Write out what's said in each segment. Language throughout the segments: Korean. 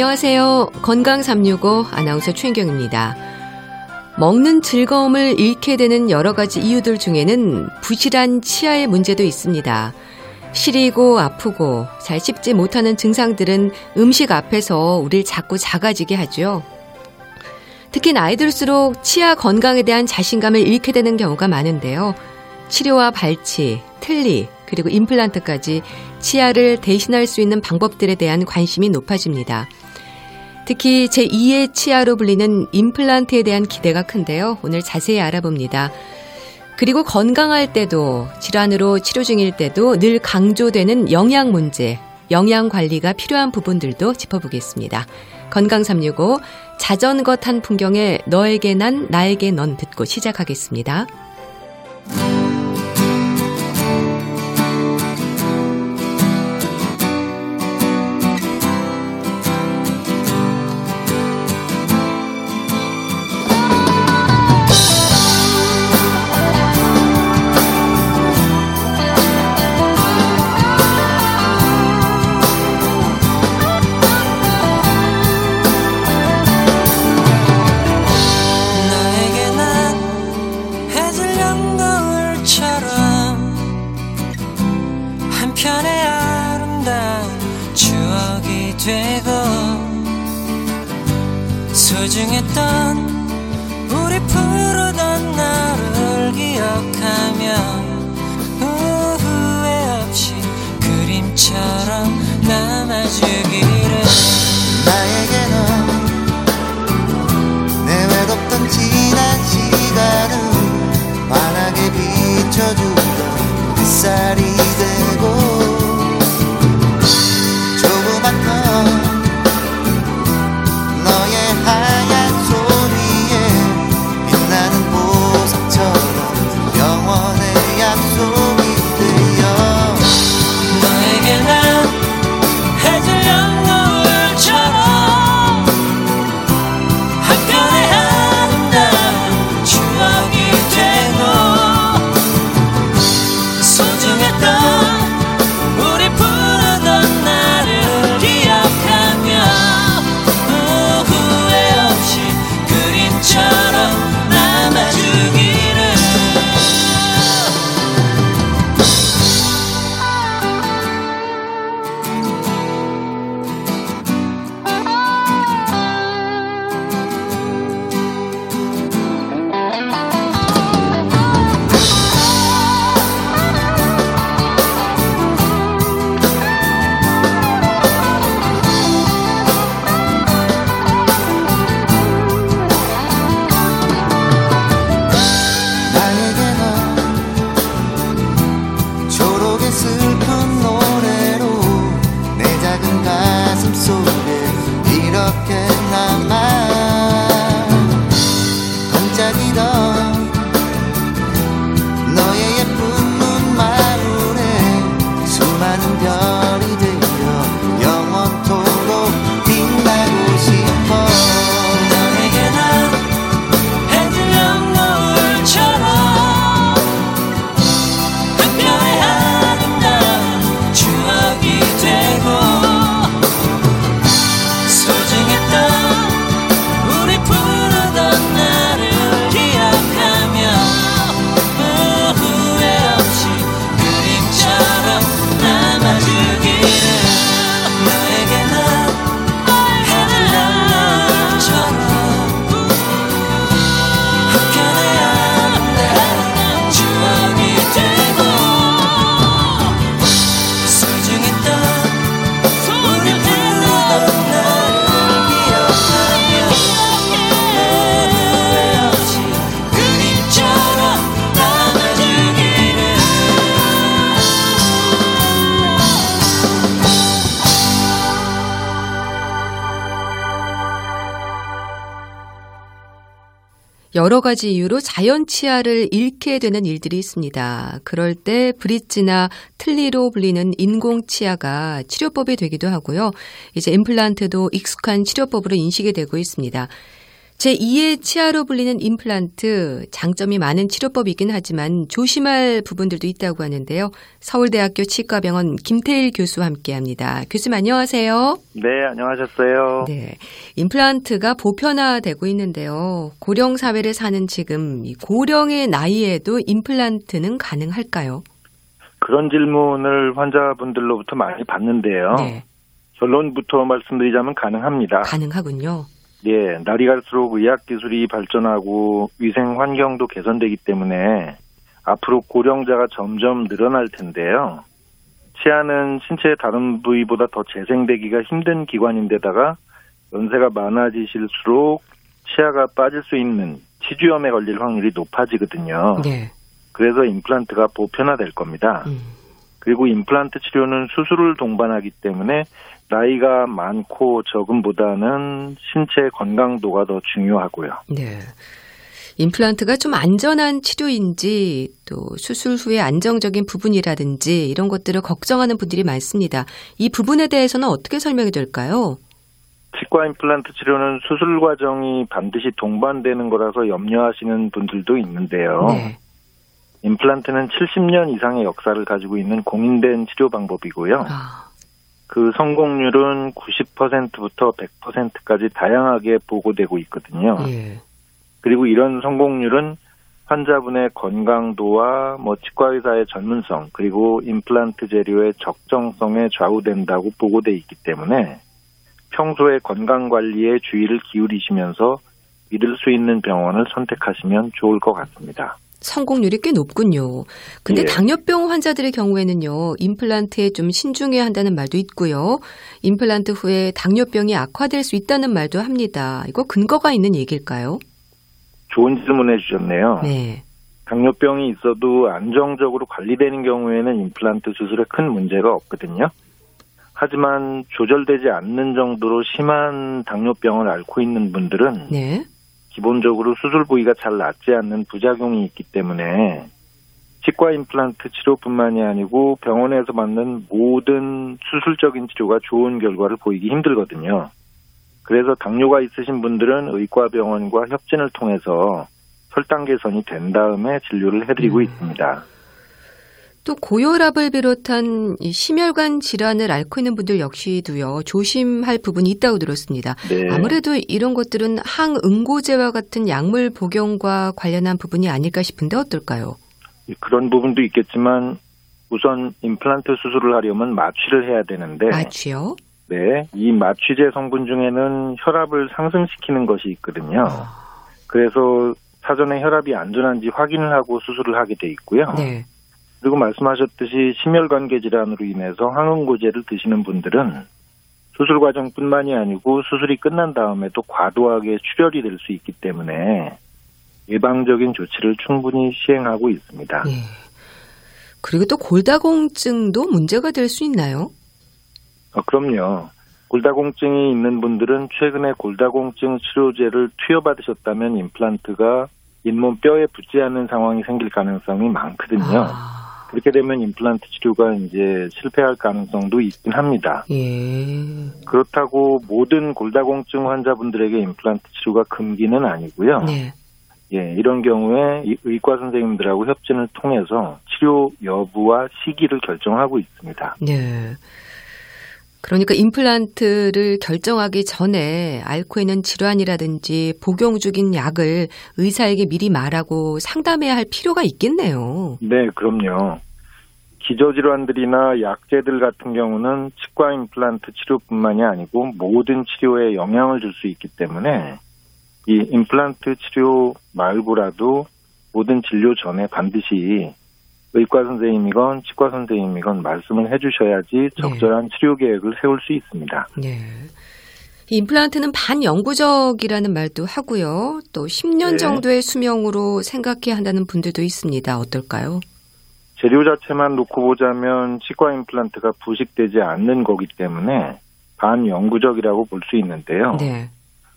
안녕하세요. 건강 365 아나운서 최인경입니다. 먹는 즐거움을 잃게 되는 여러 가지 이유들 중에는 부실한 치아의 문제도 있습니다. 시리고 아프고 잘 씹지 못하는 증상들은 음식 앞에서 우리를 자꾸 작아지게 하죠. 특히 나이 들수록 치아 건강에 대한 자신감을 잃게 되는 경우가 많은데요. 치료와 발치, 틀니, 그리고 임플란트까지 치아를 대신할 수 있는 방법들에 대한 관심이 높아집니다. 특히 제2의 치아로 불리는 임플란트에 대한 기대가 큰데요. 오늘 자세히 알아봅니다. 그리고 건강할 때도 질환으로 치료 중일 때도 늘 강조되는 영양 문제, 영양 관리가 필요한 부분들도 짚어보겠습니다. 건강 365 자전거 탄 풍경에 너에게 난 나에게 넌 듣고 시작하겠습니다. 가지 이유로 자연 치아를 잃게 되는 일들이 있습니다. 그럴 때 브릿지나 틀니로 불리는 인공 치아가 치료법이 되기도 하고요. 이제 임플란트도 익숙한 치료법으로 인식이 되고 있습니다. 제2의 치아로 불리는 임플란트 장점이 많은 치료법이긴 하지만 조심할 부분들도 있다고 하는데요. 서울대학교 치과병원 김태일 교수와 함께합니다. 교수님 안녕하세요. 네, 안녕하셨어요. 네, 임플란트가 보편화되고 있는데요. 고령 사회를 사는 지금 고령의 나이에도 임플란트는 가능할까요? 그런 질문을 환자분들로부터 많이 받는데요. 네. 결론부터 말씀드리자면 가능합니다. 가능하군요. 예, 날이 갈수록 의학 기술이 발전하고 위생 환경도 개선되기 때문에 앞으로 고령자가 점점 늘어날 텐데요. 치아는 신체의 다른 부위보다 더 재생되기가 힘든 기관인데다가 연세가 많아지실수록 치아가 빠질 수 있는 치주염에 걸릴 확률이 높아지거든요. 네. 그래서 임플란트가 보편화될 겁니다. 음. 그리고 임플란트 치료는 수술을 동반하기 때문에 나이가 많고 적음보다는 신체 건강도가 더 중요하고요. 네. 임플란트가 좀 안전한 치료인지 또 수술 후에 안정적인 부분이라든지 이런 것들을 걱정하는 분들이 많습니다. 이 부분에 대해서는 어떻게 설명이 될까요? 치과 임플란트 치료는 수술 과정이 반드시 동반되는 거라서 염려하시는 분들도 있는데요. 네. 임플란트는 70년 이상의 역사를 가지고 있는 공인된 치료 방법이고요. 아. 그 성공률은 90%부터 100%까지 다양하게 보고되고 있거든요. 예. 그리고 이런 성공률은 환자분의 건강도와 뭐 치과의사의 전문성 그리고 임플란트 재료의 적정성에 좌우된다고 보고돼 있기 때문에 평소에 건강 관리에 주의를 기울이시면서 믿을 수 있는 병원을 선택하시면 좋을 것 같습니다. 성공률이 꽤 높군요. 근데 예. 당뇨병 환자들의 경우에는요, 임플란트에 좀 신중해야 한다는 말도 있고요. 임플란트 후에 당뇨병이 악화될 수 있다는 말도 합니다. 이거 근거가 있는 얘기일까요? 좋은 질문 해 주셨네요. 네. 당뇨병이 있어도 안정적으로 관리되는 경우에는 임플란트 수술에 큰 문제가 없거든요. 하지만 조절되지 않는 정도로 심한 당뇨병을 앓고 있는 분들은 네. 기본적으로 수술 부위가 잘 낫지 않는 부작용이 있기 때문에 치과 임플란트 치료뿐만이 아니고 병원에서 받는 모든 수술적인 치료가 좋은 결과를 보이기 힘들거든요. 그래서 당뇨가 있으신 분들은 의과병원과 협진을 통해서 혈당 개선이 된 다음에 진료를 해드리고 음. 있습니다. 또 고혈압을 비롯한 심혈관 질환을 앓고 있는 분들 역시도요 조심할 부분이 있다고 들었습니다. 네. 아무래도 이런 것들은 항응고제와 같은 약물 복용과 관련한 부분이 아닐까 싶은데 어떨까요? 그런 부분도 있겠지만 우선 임플란트 수술을 하려면 마취를 해야 되는데 마취요? 네, 이 마취제 성분 중에는 혈압을 상승시키는 것이 있거든요. 어. 그래서 사전에 혈압이 안전한지 확인을 하고 수술을 하게 돼 있고요. 네. 그리고 말씀하셨듯이 심혈관계 질환으로 인해서 항응고제를 드시는 분들은 수술 과정뿐만이 아니고 수술이 끝난 다음에도 과도하게 출혈이 될 수 있기 때문에 예방적인 조치를 충분히 시행하고 있습니다. 네. 그리고 또 골다공증도 문제가 될 수 있나요? 어, 그럼요. 골다공증이 있는 분들은 최근에 골다공증 치료제를 투여받으셨다면 임플란트가 잇몸 뼈에 붙지 않는 상황이 생길 가능성이 많거든요. 아. 그렇게 되면 임플란트 치료가 이제 실패할 가능성도 있긴 합니다. 예. 그렇다고 모든 골다공증 환자분들에게 임플란트 치료가 금기는 아니고요. 네. 예, 이런 경우에 의과 선생님들하고 협진을 통해서 치료 여부와 시기를 결정하고 있습니다. 네. 그러니까 임플란트를 결정하기 전에 앓고 있는 질환이라든지 복용 중인 약을 의사에게 미리 말하고 상담해야 할 필요가 있겠네요. 네, 그럼요. 기저질환들이나 약제들 같은 경우는 치과 임플란트 치료뿐만이 아니고 모든 치료에 영향을 줄 수 있기 때문에 이 임플란트 치료 말고라도 모든 진료 전에 반드시 의과 선생님이건 치과 선생님이건 말씀을 해주셔야지 적절한 네. 치료 계획을 세울 수 있습니다. 네. 임플란트는 반영구적이라는 말도 하고요. 또 10년 네. 정도의 수명으로 생각해야 한다는 분들도 있습니다. 어떨까요? 재료 자체만 놓고 보자면 치과 임플란트가 부식되지 않는 거기 때문에 반영구적이라고 볼 수 있는데요. 네.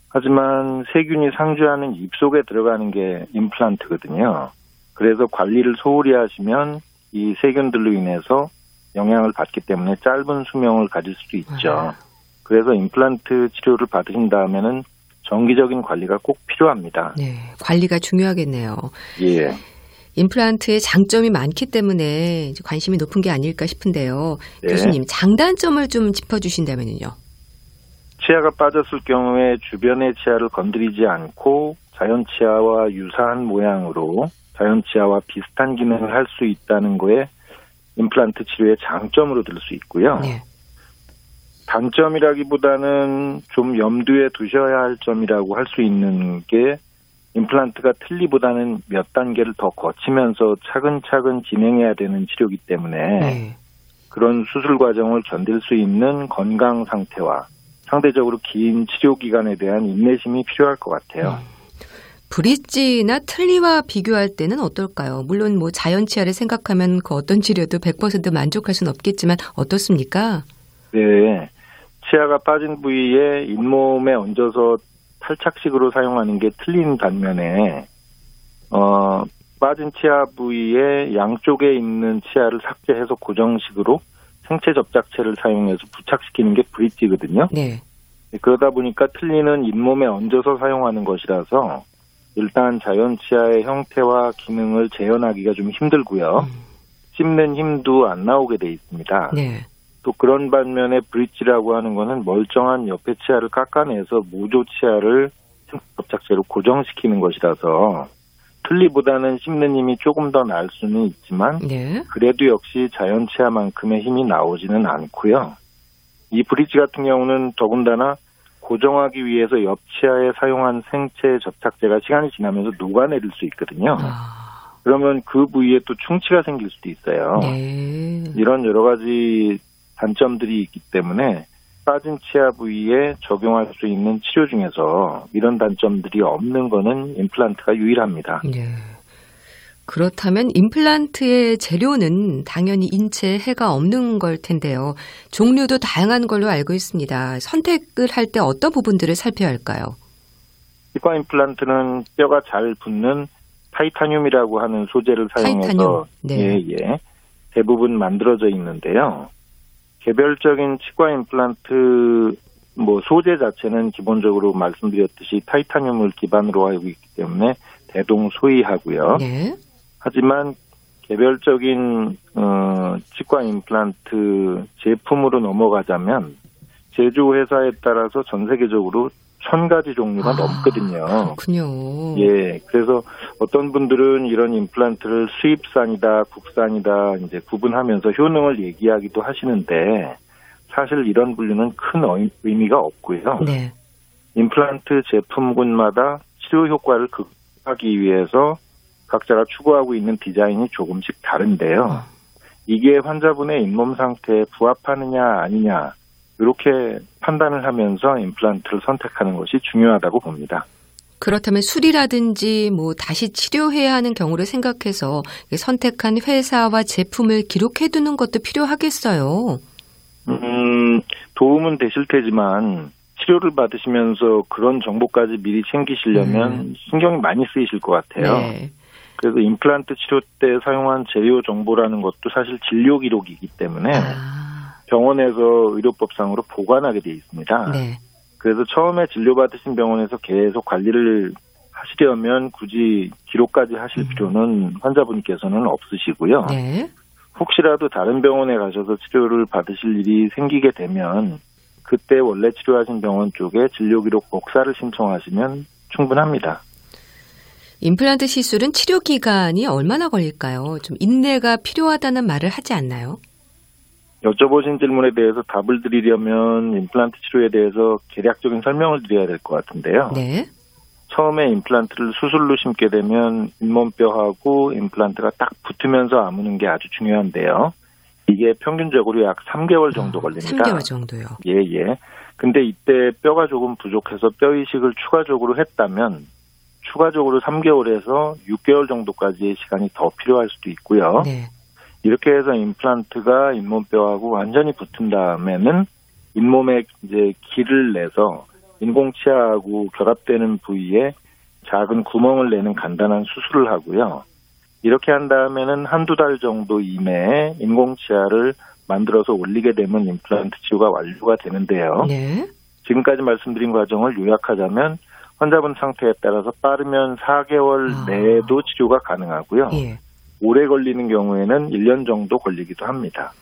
하지만 세균이 상주하는 입 속에 들어가는 게 임플란트거든요. 그래서 관리를 소홀히 하시면 이 세균들로 인해서 영향을 받기 때문에 짧은 수명을 가질 수도 있죠. 아. 그래서 임플란트 치료를 받으신 다음에는 정기적인 관리가 꼭 필요합니다. 네, 관리가 중요하겠네요. 예. 임플란트의 장점이 많기 때문에 관심이 높은 게 아닐까 싶은데요. 네. 교수님, 장단점을 좀 짚어주신다면요. 치아가 빠졌을 경우에 주변의 치아를 건드리지 않고 자연 치아와 유사한 모양으로 자연 치아와 비슷한 기능을 할 수 있다는 거에 임플란트 치료의 장점으로 들 수 있고요. 네. 단점이라기보다는 좀 염두에 두셔야 할 점이라고 할 수 있는 게 임플란트가 틀리보다는 몇 단계를 더 거치면서 차근차근 진행해야 되는 치료이기 때문에 네. 그런 수술 과정을 견딜 수 있는 건강 상태와 상대적으로 긴 치료 기간에 대한 인내심이 필요할 것 같아요. 음. 브릿지나 틀니와 비교할 때는 어떨까요? 물론 뭐 자연 치아를 생각하면 그 어떤 치료도 100% 만족할 수는 없겠지만 어떻습니까? 네. 치아가 빠진 부위에 잇몸에 얹어서 탈착식으로 사용하는 게 틀린 반면에 어 빠진 치아 부위에 양쪽에 있는 치아를 삭제해서 고정식으로 생체 접착체를 사용해서 부착시키는 게 브릿지거든요. 네. 그러다 보니까 틀니는 잇몸에 얹어서 사용하는 것이라서 일단 자연 치아의 형태와 기능을 재현하기가 좀 힘들고요. 음. 씹는 힘도 안 나오게 돼 있습니다. 네. 또 그런 반면에 브릿지라고 하는 거는 멀쩡한 옆에 치아를 깎아내서 모조 치아를 접착제로 고정시키는 것이라서 틀리보다는 씹는 힘이 조금 더 날 수는 있지만 네. 그래도 역시 자연 치아만큼의 힘이 나오지는 않고요. 이 브릿지 같은 경우는 더군다나 고정하기 위해서 옆 치아에 사용한 생체 접착제가 시간이 지나면서 녹아내릴 수 있거든요. 아. 그러면 그 부위에 또 충치가 생길 수도 있어요. 네. 이런 여러 가지 단점들이 있기 때문에 빠진 치아 부위에 적용할 수 있는 치료 중에서 이런 단점들이 없는 거는 임플란트가 유일합니다. 네. 그렇다면 임플란트의 재료는 당연히 인체에 해가 없는 걸 텐데요. 종류도 다양한 걸로 알고 있습니다. 선택을 할 때 어떤 부분들을 살펴야 할까요? 치과 임플란트는 뼈가 잘 붙는 타이타늄이라고 하는 소재를 사용해서 네. 예, 예, 대부분 만들어져 있는데요. 개별적인 치과 임플란트 뭐 소재 자체는 기본적으로 말씀드렸듯이 타이타늄을 기반으로 하고 있기 때문에 대동소이하고요. 네. 하지만 개별적인 어, 치과 임플란트 제품으로 넘어가자면 제조 회사에 따라서 전 세계적으로 천 가지 종류가 아, 넘거든요. 그렇군요. 예, 그래서 어떤 분들은 이런 임플란트를 수입산이다, 국산이다 이제 구분하면서 효능을 얘기하기도 하시는데 사실 이런 분류는 큰 의미가 없고요. 네. 임플란트 제품군마다 치료 효과를 극하기 위해서 각자가 추구하고 있는 디자인이 조금씩 다른데요. 어. 이게 환자분의 잇몸 상태에 부합하느냐 아니냐 이렇게 판단을 하면서 임플란트를 선택하는 것이 중요하다고 봅니다. 그렇다면 수리라든지 뭐 다시 치료해야 하는 경우를 생각해서 선택한 회사와 제품을 기록해 두는 것도 필요하겠어요. 음, 도움은 되실 테지만 치료를 받으시면서 그런 정보까지 미리 챙기시려면 음. 신경이 많이 쓰이실 것 같아요. 네. 그래서 임플란트 치료 때 사용한 재료 정보라는 것도 사실 진료 기록이기 때문에 아. 병원에서 의료법상으로 보관하게 돼 있습니다. 네. 그래서 처음에 진료받으신 병원에서 계속 관리를 하시려면 굳이 기록까지 하실 음. 필요는 환자분께서는 없으시고요. 네. 혹시라도 다른 병원에 가셔서 치료를 받으실 일이 생기게 되면 그때 원래 치료하신 병원 쪽에 진료 기록 복사를 신청하시면 충분합니다. 임플란트 시술은 치료 기간이 얼마나 걸릴까요? 좀 인내가 필요하다는 말을 하지 않나요? 여쭤보신 질문에 대해서 답을 드리려면 임플란트 치료에 대해서 개략적인 설명을 드려야 될 것 같은데요. 네. 처음에 임플란트를 수술로 심게 되면 잇몸뼈하고 임플란트가 딱 붙으면서 아무는 게 아주 중요한데요. 이게 평균적으로 약 3개월 정도 아, 걸립니다. 3개월 정도요. 예, 예. 근데 이때 뼈가 조금 부족해서 뼈 이식을 추가적으로 했다면 추가적으로 3개월에서 6개월 정도까지의 시간이 더 필요할 수도 있고요. 네. 이렇게 해서 임플란트가 잇몸뼈하고 완전히 붙은 다음에는 잇몸에 이제 길을 내서 인공치아하고 결합되는 부위에 작은 구멍을 내는 간단한 수술을 하고요. 이렇게 한 다음에는 한두 달 정도 이내에 인공치아를 만들어서 올리게 되면 임플란트 치료가 완료가 되는데요. 네. 지금까지 말씀드린 과정을 요약하자면 환자분 상태에 따라서 빠르면 4개월 아. 내에도 치료가 가능하고요. 예. 오래 걸리는 경우에는 1년 정도 걸리기도 합니다.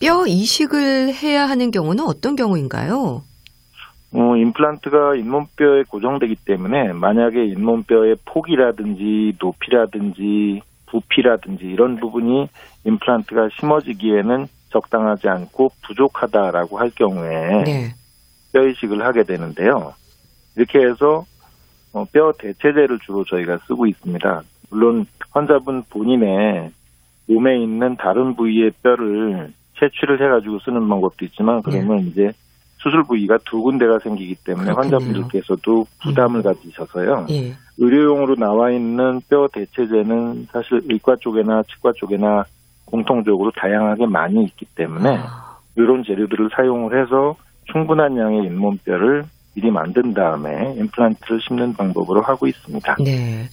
뼈 이식을 해야 하는 경우는 어떤 경우인가요? 어, 임플란트가 잇몸뼈에 고정되기 때문에 만약에 잇몸뼈의 폭이라든지 높이라든지 부피라든지 이런 부분이 임플란트가 심어지기에는 적당하지 않고 부족하다라고 할 경우에 네. 뼈 이식을 하게 되는데요. 이렇게 해서 어, 뼈 대체제를 주로 저희가 쓰고 있습니다. 물론 환자분 본인의 몸에 있는 다른 부위의 뼈를 채취를 해가지고 쓰는 방법도 있지만 그러면 네. 이제 수술 부위가 두 군데가 생기기 때문에 그렇군요. 환자분들께서도 부담을 예. 가지셔서요. 예. 의료용으로 나와 있는 뼈 대체제는 사실 의과 쪽에나 치과 쪽에나 공통적으로 다양하게 많이 있기 때문에 아. 이런 재료들을 사용을 해서 충분한 양의 잇몸뼈를 미리 만든 다음에 임플란트를 심는 방법으로 하고 있습니다. 네.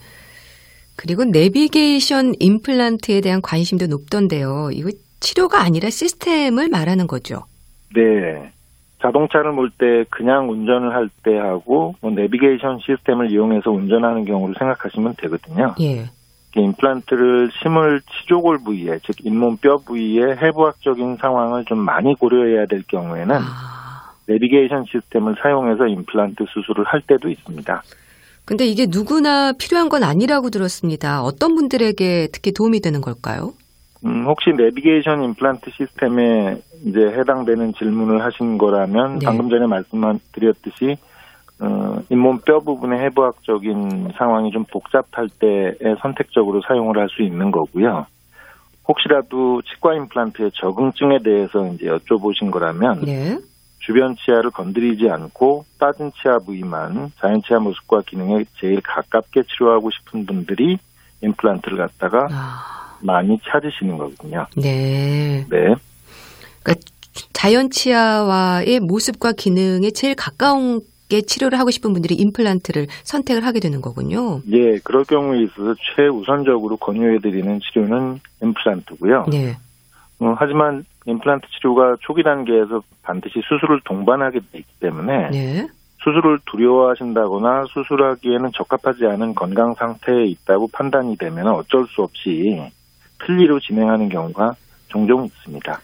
그리고 내비게이션 임플란트에 대한 관심도 높던데요. 이거 치료가 아니라 시스템을 말하는 거죠. 네. 자동차를 몰 때 그냥 운전을 할 때 하고 뭐 내비게이션 시스템을 이용해서 운전하는 경우를 생각하시면 되거든요. 예. 임플란트를 심을 치조골 부위에 즉 잇몸 뼈 부위의 해부학적인 상황을 좀 많이 고려해야 될 경우에는 아. 내비게이션 시스템을 사용해서 임플란트 수술을 할 때도 있습니다. 근데 이게 누구나 필요한 건 아니라고 들었습니다. 어떤 분들에게 특히 도움이 되는 걸까요? 음, 혹시 내비게이션 임플란트 시스템에 이제 해당되는 질문을 하신 거라면 네. 방금 전에 말씀드렸듯이 어, 잇몸 뼈 부분의 해부학적인 상황이 좀 복잡할 때에 선택적으로 사용을 할 수 있는 거고요. 혹시라도 치과 임플란트의 적응증에 대해서 이제 여쭤보신 거라면 네. 주변 치아를 건드리지 않고 빠진 치아 부위만 자연 치아 모습과 기능에 제일 가깝게 치료하고 싶은 분들이 임플란트를 갖다가 아. 많이 찾으시는 거거든요. 네. 네. 그러니까 자연 치아와의 모습과 기능에 제일 가까운 게 치료를 하고 싶은 분들이 임플란트를 선택을 하게 되는 거군요. 예, 그럴 경우에 있어서 최우선적으로 권유해드리는 치료는 임플란트고요. 네. 어, 하지만 임플란트 치료가 초기 단계에서 반드시 수술을 동반하게 되기 때문에 네. 수술을 두려워하신다거나 수술하기에는 적합하지 않은 건강 상태에 있다고 판단이 되면 어쩔 수 없이 틀니로 진행하는 경우가 종종 있습니다.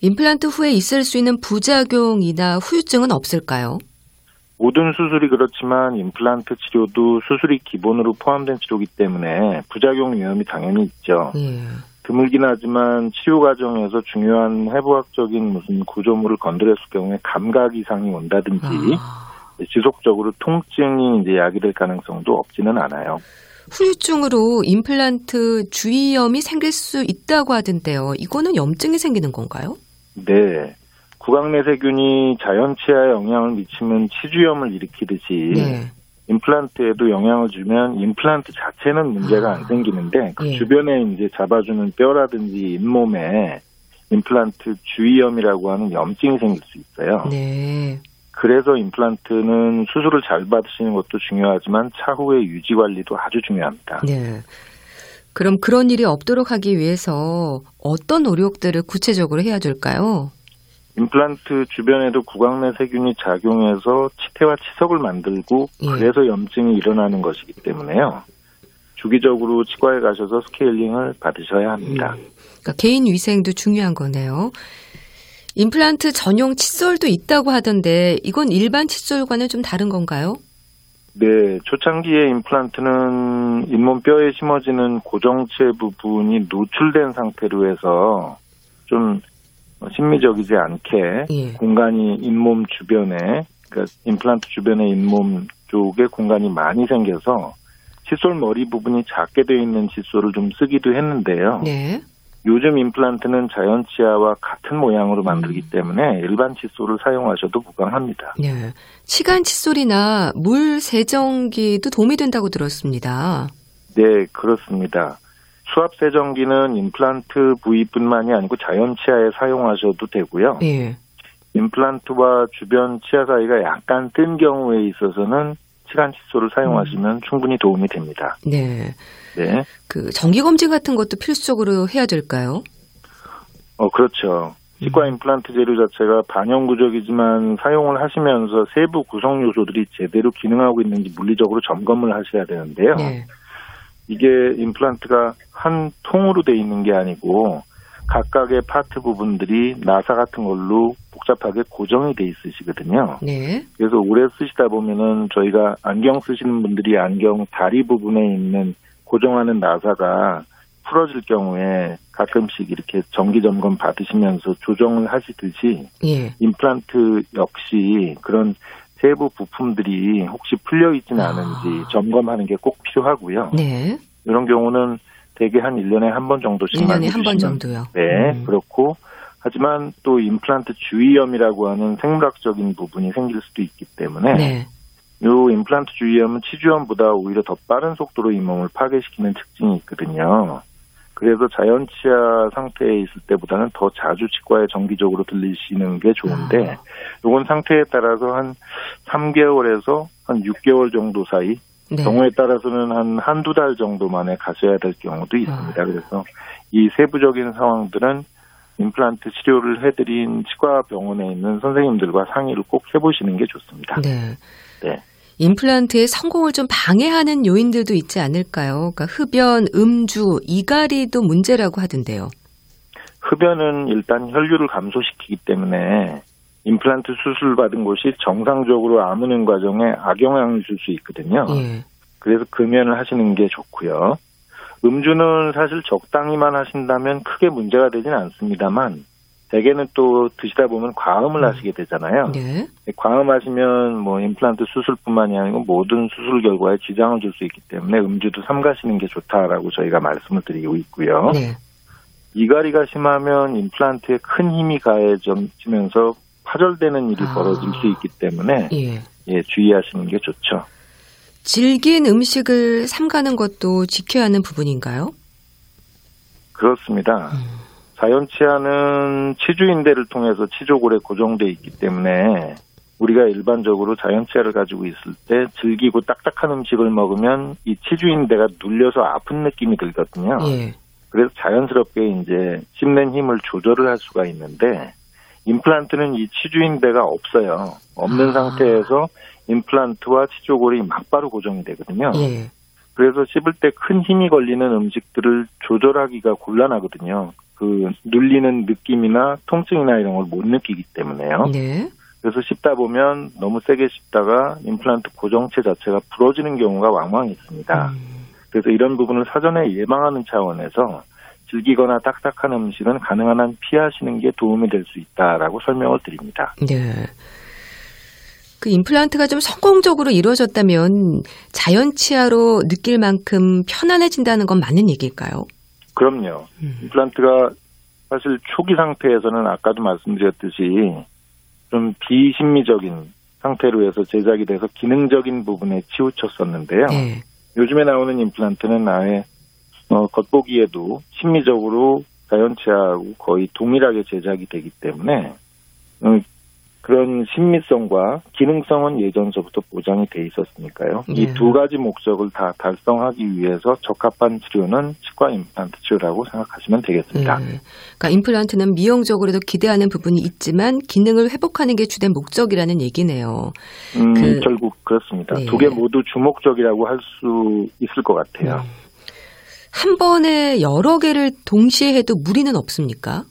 임플란트 후에 있을 수 있는 부작용이나 후유증은 없을까요? 모든 수술이 그렇지만 임플란트 치료도 수술이 기본으로 포함된 치료이기 때문에 부작용 위험이 당연히 있죠. 예. 드물긴 하지만 치료 과정에서 중요한 해부학적인 무슨 구조물을 건드렸을 경우에 감각 이상이 온다든지 아. 지속적으로 통증이 이제 야기될 가능성도 없지는 않아요. 후유증으로 임플란트 주위염이 생길 수 있다고 하던데요. 이거는 염증이 생기는 건가요? 네. 구강내세균이 자연 치아에 영향을 미치면 치주염을 일으키듯이 네. 임플란트에도 영향을 주면 임플란트 자체는 문제가 아. 안 생기는데 그 네. 주변에 이제 잡아주는 뼈라든지 잇몸에 임플란트 주위염이라고 하는 염증이 생길 수 있어요. 네. 그래서 임플란트는 수술을 잘 받으시는 것도 중요하지만 차후의 유지 관리도 아주 중요합니다. 네. 그럼 그런 일이 없도록 하기 위해서 어떤 노력들을 구체적으로 해야 될까요? 임플란트 주변에도 구강 내 세균이 작용해서 치태와 치석을 만들고 예. 그래서 염증이 일어나는 것이기 때문에요. 주기적으로 치과에 가셔서 스케일링을 받으셔야 합니다. 음. 그러니까 개인 위생도 중요한 거네요. 임플란트 전용 칫솔도 있다고 하던데 이건 일반 칫솔과는 좀 다른 건가요? 네, 초창기에 임플란트는 잇몸 뼈에 심어지는 고정체 부분이 노출된 상태로 해서 좀 심미적이지 않게 예. 공간이 잇몸 주변에 그러니까 임플란트 주변에 잇몸 쪽에 공간이 많이 생겨서 칫솔 머리 부분이 작게 되어 있는 칫솔을 좀 쓰기도 했는데요. 네. 요즘 임플란트는 자연 치아와 같은 모양으로 만들기 음. 때문에 일반 칫솔을 사용하셔도 무방합니다. 네. 치간 칫솔이나 물 세정기도 도움이 된다고 들었습니다. 네, 그렇습니다. 수압 세정기는 임플란트 부위뿐만이 아니고 자연 치아에 사용하셔도 되고요. 네. 임플란트와 주변 치아 사이가 약간 뜬 경우에 있어서는 치간 칫솔을 사용하시면 음. 충분히 도움이 됩니다. 네. 네. 그 정기 검진 같은 것도 필수적으로 해야 될까요? 어 그렇죠. 치과 임플란트 재료 자체가 반영구적이지만 사용을 하시면서 세부 구성 요소들이 제대로 기능하고 있는지 물리적으로 점검을 하셔야 되는데요. 네. 이게 임플란트가 한 통으로 돼 있는 게 아니고 각각의 파트 부분들이 나사 같은 걸로 복잡하게 고정이 돼 있으시거든요. 네. 그래서 오래 쓰시다 보면은 저희가 안경 쓰시는 분들이 안경 다리 부분에 있는 고정하는 나사가 풀어질 경우에 가끔씩 이렇게 정기 점검 받으시면서 조정을 하시듯이 예. 임플란트 역시 그런 세부 부품들이 혹시 풀려 있지는 아. 않은지 점검하는 게 꼭 필요하고요. 네. 이런 경우는 대개 한 1년에 한 번 정도씩 1년에 한 번 정도요. 네, 음. 그렇고 하지만 또 임플란트 주위염이라고 하는 생물학적인 부분이 생길 수도 있기 때문에 네. 요 임플란트 주위염은 치주염보다 오히려 더 빠른 속도로 잇몸을 파괴시키는 특징이 있거든요. 그래서 자연 치아 상태에 있을 때보다는 더 자주 치과에 정기적으로 들리시는 게 좋은데 아. 요건 상태에 따라서 한 3개월에서 한 6개월 정도 사이 네. 경우에 따라서는 한 한두 달 정도 만에 가셔야 될 경우도 있습니다. 아. 그래서 이 세부적인 상황들은 임플란트 치료를 해드린 치과 병원에 있는 선생님들과 상의를 꼭 해보시는 게 좋습니다. 네. 네. 임플란트의 성공을 좀 방해하는 요인들도 있지 않을까요? 그러니까 흡연, 음주, 이갈이도 문제라고 하던데요. 흡연은 일단 혈류를 감소시키기 때문에 임플란트 수술 받은 곳이 정상적으로 아무는 과정에 악영향을 줄 수 있거든요. 예. 그래서 금연을 하시는 게 좋고요. 음주는 사실 적당히만 하신다면 크게 문제가 되지는 않습니다만 대개는 또 드시다 보면 과음을 음. 하시게 되잖아요. 네. 과음하시면 뭐 임플란트 수술뿐만이 아니고 모든 수술 결과에 지장을 줄 수 있기 때문에 음주도 삼가시는 게 좋다라고 저희가 말씀을 드리고 있고요. 네. 이갈이가 심하면 임플란트에 큰 힘이 가해지면서 파절되는 일이 아. 벌어질 수 있기 때문에 예. 예, 주의하시는 게 좋죠. 질긴 음식을 삼가는 것도 지켜야 하는 부분인가요? 그렇습니다. 음. 자연치아는 치주인대를 통해서 치조골에 고정돼 있기 때문에 우리가 일반적으로 자연치아를 가지고 있을 때 질기고 딱딱한 음식을 먹으면 이 치주인대가 눌려서 아픈 느낌이 들거든요. 예. 그래서 자연스럽게 이제 씹는 힘을 조절을 할 수가 있는데 임플란트는 이 치주인대가 없어요. 없는 아. 상태에서 임플란트와 치조골이 막바로 고정이 되거든요. 예. 그래서 씹을 때 큰 힘이 걸리는 음식들을 조절하기가 곤란하거든요. 그 눌리는 느낌이나 통증이나 이런 걸 못 느끼기 때문에요. 네. 그래서 씹다 보면 너무 세게 씹다가 임플란트 고정체 자체가 부러지는 경우가 왕왕 있습니다. 음. 그래서 이런 부분을 사전에 예방하는 차원에서 질기거나 딱딱한 음식은 가능한 한 피하시는 게 도움이 될 수 있다라고 설명을 드립니다. 네. 그 임플란트가 좀 성공적으로 이루어졌다면 자연 치아로 느낄 만큼 편안해진다는 건 맞는 얘기일까요? 그럼요. 음. 임플란트가 사실 초기 상태에서는 아까도 말씀드렸듯이 좀 비심미적인 상태로 해서 제작이 돼서 기능적인 부분에 치우쳤었는데요. 네. 요즘에 나오는 임플란트는 아예 어, 겉보기에도 심미적으로 자연치하고 거의 동일하게 제작이 되기 때문에 음, 그런 신미성과 기능성은 예전서부터 보장이 돼 있었으니까요. 네. 이두 가지 목적을 다 달성하기 위해서 적합한 치료는 치과 임플란트 치료라고 생각하시면 되겠습니다. 네. 그러니까 임플란트는 미용적으로도 기대하는 부분이 있지만 기능을 회복하는 게 주된 목적이라는 얘기네요. 음, 그, 결국 그렇습니다. 네. 두개 모두 주목적이라고 할 수 있을 것 같아요. 음. 한 번에 여러 개를 동시에 해도 무리는 없습니까?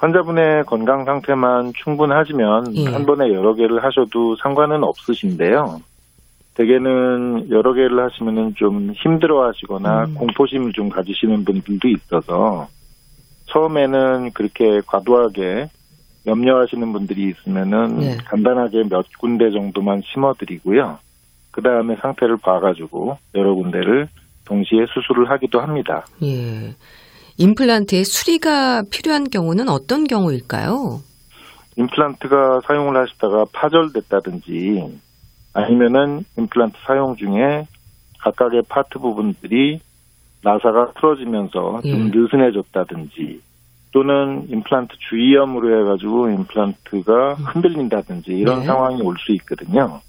환자분의 건강 상태만 충분하시면 예. 한 번에 여러 개를 하셔도 상관은 없으신데요. 대개는 여러 개를 하시면은 좀 힘들어 하시거나 음. 공포심을 좀 가지시는 분들도 있어서 처음에는 그렇게 과도하게 염려하시는 분들이 있으면은 네. 간단하게 몇 군데 정도만 심어드리고요. 그 다음에 상태를 봐가지고 여러 군데를 동시에 수술을 하기도 합니다. 예. 임플란트의 수리가 필요한 경우는 어떤 경우일까요? 임플란트가 사용을 하시다가 파절됐다든지 아니면은 임플란트 사용 중에 각각의 파트 부분들이 나사가 틀어지면서 좀 예. 느슨해졌다든지 또는 임플란트 주위염으로 해가지고 임플란트가 음. 흔들린다든지 이런 네. 상황이 올 수 있거든요.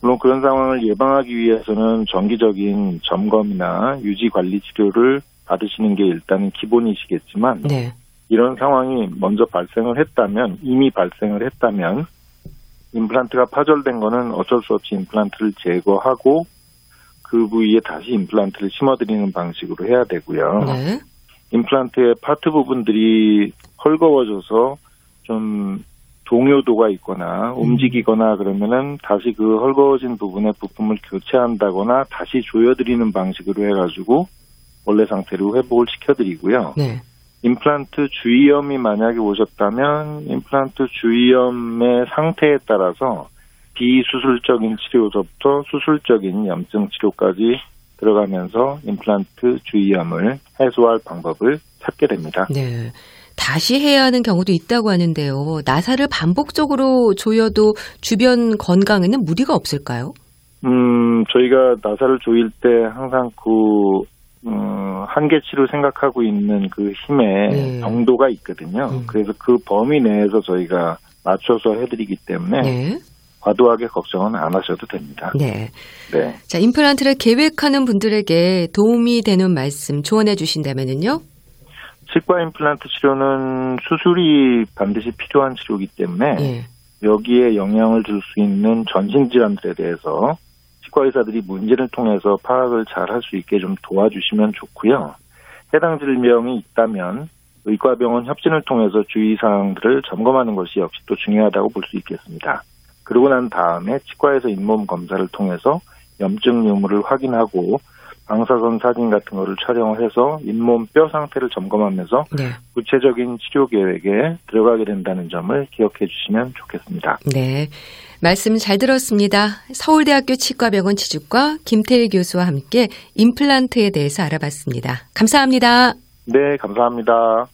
물론 그런 상황을 예방하기 위해서는 정기적인 점검이나 유지 관리 치료를 받으시는 게 일단 기본이시겠지만 네. 이런 상황이 먼저 발생을 했다면 이미 발생을 했다면 임플란트가 파절된 거는 어쩔 수 없이 임플란트를 제거하고 그 부위에 다시 임플란트를 심어드리는 방식으로 해야 되고요. 네. 임플란트의 파트 부분들이 헐거워져서 좀 동요도가 있거나 음. 움직이거나 그러면은 다시 그 헐거워진 부분의 부품을 교체한다거나 다시 조여드리는 방식으로 해가지고 원래 상태로 회복을 시켜드리고요. 네. 임플란트 주위염이 만약에 오셨다면 임플란트 주위염의 상태에 따라서 비수술적인 치료서부터 수술적인 염증 치료까지 들어가면서 임플란트 주위염을 해소할 방법을 찾게 됩니다. 네. 다시 해야 하는 경우도 있다고 하는데요. 나사를 반복적으로 조여도 주변 건강에는 무리가 없을까요? 음, 저희가 나사를 조일 때 항상 그 어, 한계치로 생각하고 있는 그 힘의 네. 정도가 있거든요. 음. 그래서 그 범위 내에서 저희가 맞춰서 해드리기 때문에 네. 과도하게 걱정은 안 하셔도 됩니다. 네. 네. 자, 임플란트를 계획하는 분들에게 도움이 되는 말씀 조언해 주신다면요? 치과 임플란트 치료는 수술이 반드시 필요한 치료이기 때문에 네. 여기에 영향을 줄 수 있는 전신 질환들에 대해서 치과 의사들이 문제를 통해서 파악을 잘 할 수 있게 좀 도와주시면 좋고요. 해당 질병이 있다면 의과병원 협진을 통해서 주의사항들을 점검하는 것이 역시 또 중요하다고 볼 수 있겠습니다. 그러고 난 다음에 치과에서 잇몸 검사를 통해서 염증 유무를 확인하고 방사선 사진 같은 거를 촬영을 해서 잇몸 뼈 상태를 점검하면서 네. 구체적인 치료 계획에 들어가게 된다는 점을 기억해 주시면 좋겠습니다. 네. 말씀 잘 들었습니다. 서울대학교 치과병원 치주과 김태일 교수와 함께 임플란트에 대해서 알아봤습니다. 감사합니다. 네, 감사합니다.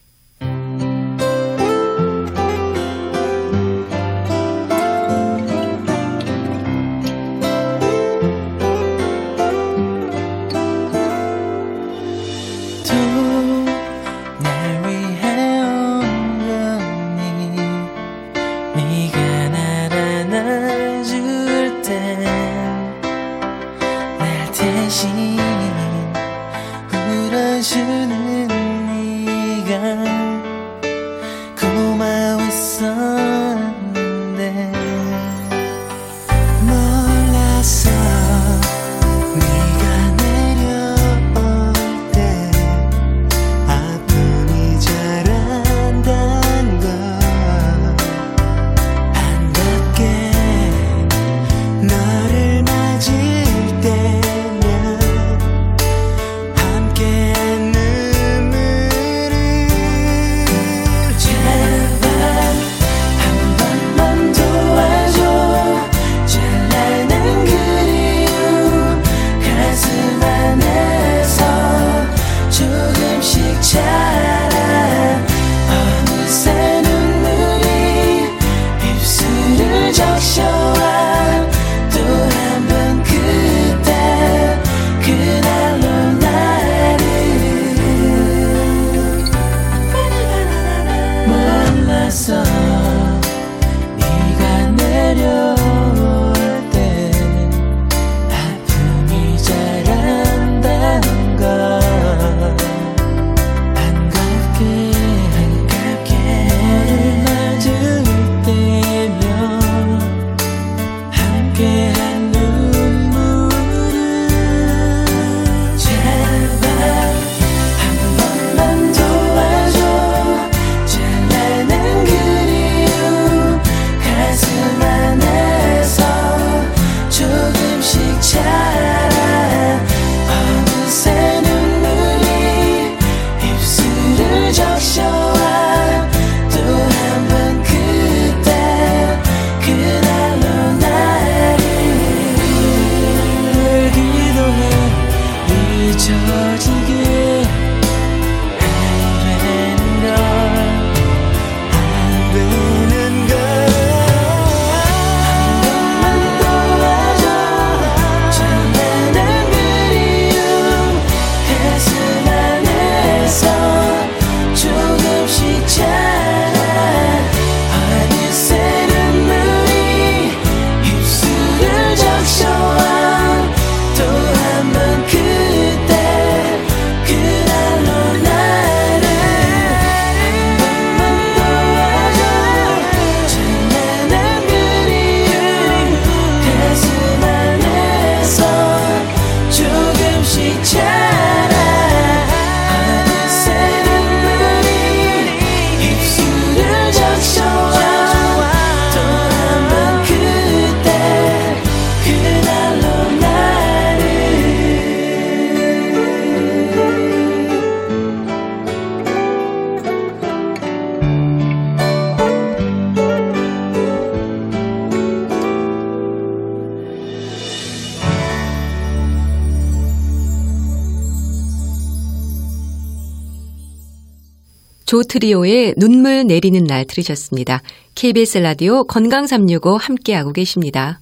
조트리오의 눈물 내리는 날 들으셨습니다. KBS 라디오 건강 365 함께하고 계십니다.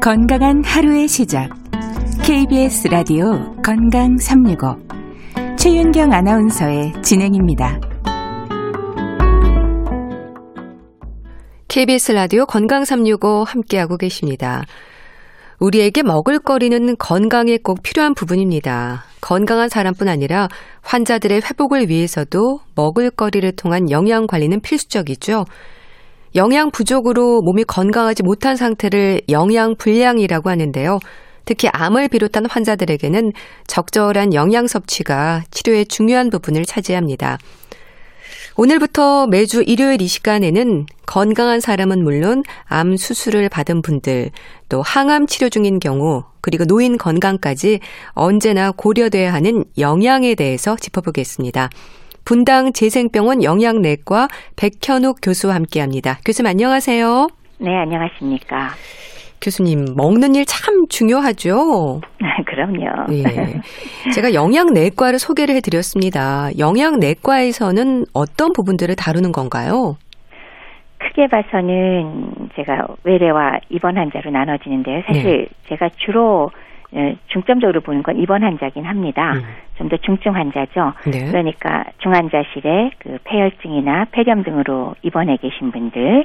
건강한 하루의 시작. KBS 라디오 건강 365. 최윤경 아나운서의 진행입니다. KBS 라디오 건강 365 함께하고 계십니다. 우리에게 먹을거리는 건강에 꼭 필요한 부분입니다. 건강한 사람뿐 아니라 환자들의 회복을 위해서도 먹을거리를 통한 영양 관리는 필수적이죠. 영양 부족으로 몸이 건강하지 못한 상태를 영양 불량이라고 하는데요. 특히 암을 비롯한 환자들에게는 적절한 영양 섭취가 치료의 중요한 부분을 차지합니다. 오늘부터 매주 일요일 이 시간에는 건강한 사람은 물론 암 수술을 받은 분들, 또 항암 치료 중인 경우, 그리고 노인 건강까지 언제나 고려돼야 하는 영양에 대해서 짚어보겠습니다. 분당 재생병원 영양내과 백현욱 교수와 함께합니다. 교수님 안녕하세요. 네, 안녕하십니까. 교수님, 먹는 일 참 중요하죠? 그럼요. 예. 제가 영양내과를 소개를 해드렸습니다. 영양내과에서는 어떤 부분들을 다루는 건가요? 크게 봐서는 제가 외래와 입원 환자로 나눠지는데요. 사실 네. 제가 주로 예, 중점적으로 보는 건 입원 환자긴 합니다. 음. 좀더 중증 환자죠. 네. 그러니까 중환자실에 그 폐혈증이나 폐렴 등으로 입원해 계신 분들,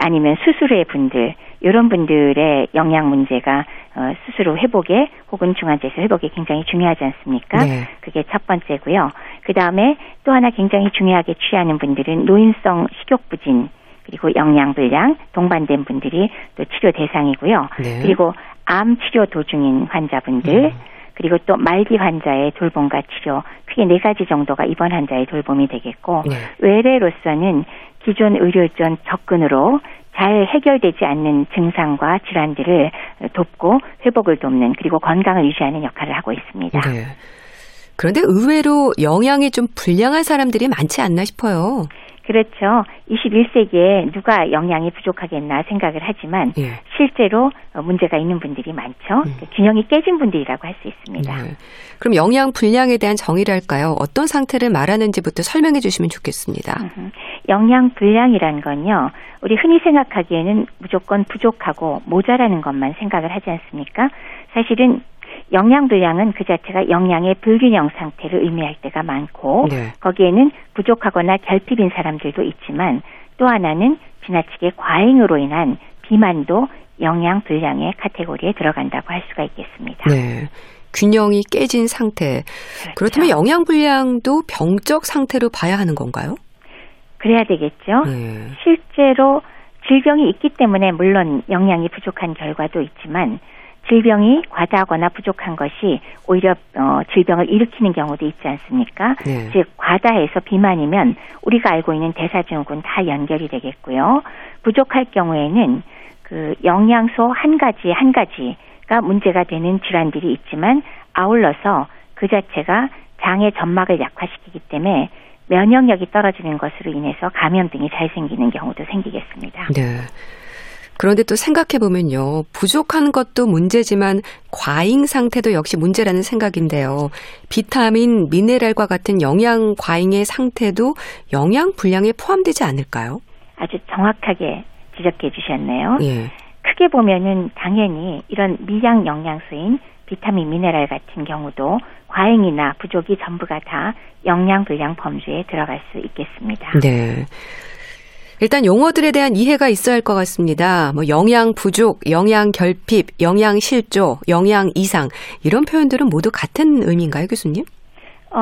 아니면 수술 후의 분들, 이런 분들의 영양 문제가 어, 수술 후 회복에 혹은 중환자에서 회복에 굉장히 중요하지 않습니까? 네. 그게 첫 번째고요. 그 다음에 또 하나 굉장히 중요하게 취하는 분들은 노인성 식욕부진, 그리고 영양 불량, 동반된 분들이 또 치료 대상이고요. 네. 그리고 암 치료 도중인 환자분들, 음. 그리고 또 말기 환자의 돌봄과 치료 크게 네 가지 정도가 입원 환자의 돌봄이 되겠고 네. 외래로서는 기존 의료전 접근으로 잘 해결되지 않는 증상과 질환들을 돕고 회복을 돕는 그리고 건강을 유지하는 역할을 하고 있습니다. 네. 그런데 의외로 영양이 좀 불량한 사람들이 많지 않나 싶어요. 그렇죠. 21세기에 누가 영양이 부족하겠나 생각을 하지만 예. 실제로 문제가 있는 분들이 많죠. 음. 그 균형이 깨진 분들이라고 할 수 있습니다. 네. 그럼 영양 불량에 대한 정의랄까요? 어떤 상태를 말하는지부터 설명해 주시면 좋겠습니다. 영양 불량이란 건요. 우리 흔히 생각하기에는 무조건 부족하고 모자라는 것만 생각을 하지 않습니까? 사실은 영양 불량은 그 자체가 영양의 불균형 상태를 의미할 때가 많고 네. 거기에는 부족하거나 결핍인 사람들도 있지만 또 하나는 지나치게 과잉으로 인한 비만도 영양 불량의 카테고리에 들어간다고 할 수가 있겠습니다. 네. 균형이 깨진 상태. 그렇죠. 그렇다면 영양 불량도 병적 상태로 봐야 하는 건가요? 그래야 되겠죠. 네. 실제로 질병이 있기 때문에 물론 영양이 부족한 결과도 있지만 질병이 과다하거나 부족한 것이 오히려 어, 질병을 일으키는 경우도 있지 않습니까? 네. 즉 과다해서 비만이면 우리가 알고 있는 대사증후군 다 연결이 되겠고요. 부족할 경우에는 그 영양소 한 가지 한 가지가 문제가 되는 질환들이 있지만 아울러서 그 자체가 장의 점막을 약화시키기 때문에 면역력이 떨어지는 것으로 인해서 감염 등이 잘 생기는 경우도 생기겠습니다. 네. 그런데 또 생각해 보면요. 부족한 것도 문제지만 과잉 상태도 역시 문제라는 생각인데요. 비타민, 미네랄과 같은 영양 과잉의 상태도 영양 불량에 포함되지 않을까요? 아주 정확하게 지적해 주셨네요. 예. 크게 보면은 당연히 이런 미량 영양소인 비타민, 미네랄 같은 경우도 과잉이나 부족이 전부가 다 영양 불량 범주에 들어갈 수 있겠습니다. 네. 일단 용어들에 대한 이해가 있어야 할 것 같습니다. 뭐 영양 부족, 영양 결핍, 영양 실조, 영양 이상 이런 표현들은 모두 같은 의미인가요, 교수님? 어,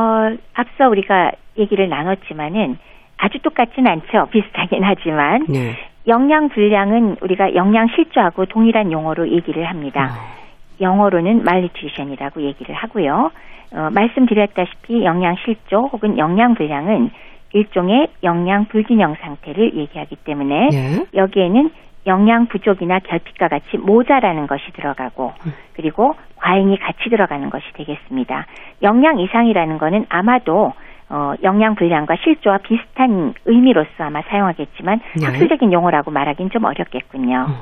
앞서 우리가 얘기를 나눴지만은 아주 똑같진 않죠. 비슷하긴 하지만 네. 영양 불량은 우리가 영양 실조하고 동일한 용어로 얘기를 합니다. 어. 영어로는 말리튜션이라고 얘기를 하고요. 어, 말씀드렸다시피 영양 실조 혹은 영양 불량은 일종의 영양 불균형 상태를 얘기하기 때문에 네. 여기에는 영양 부족이나 결핍과 같이 모자라는 것이 들어가고 음. 그리고 과잉이 같이 들어가는 것이 되겠습니다. 영양 이상이라는 것은 아마도 어, 영양 불량과 실조와 비슷한 의미로서 아마 사용하겠지만 네. 학술적인 용어라고 말하기는 좀 어렵겠군요. 음.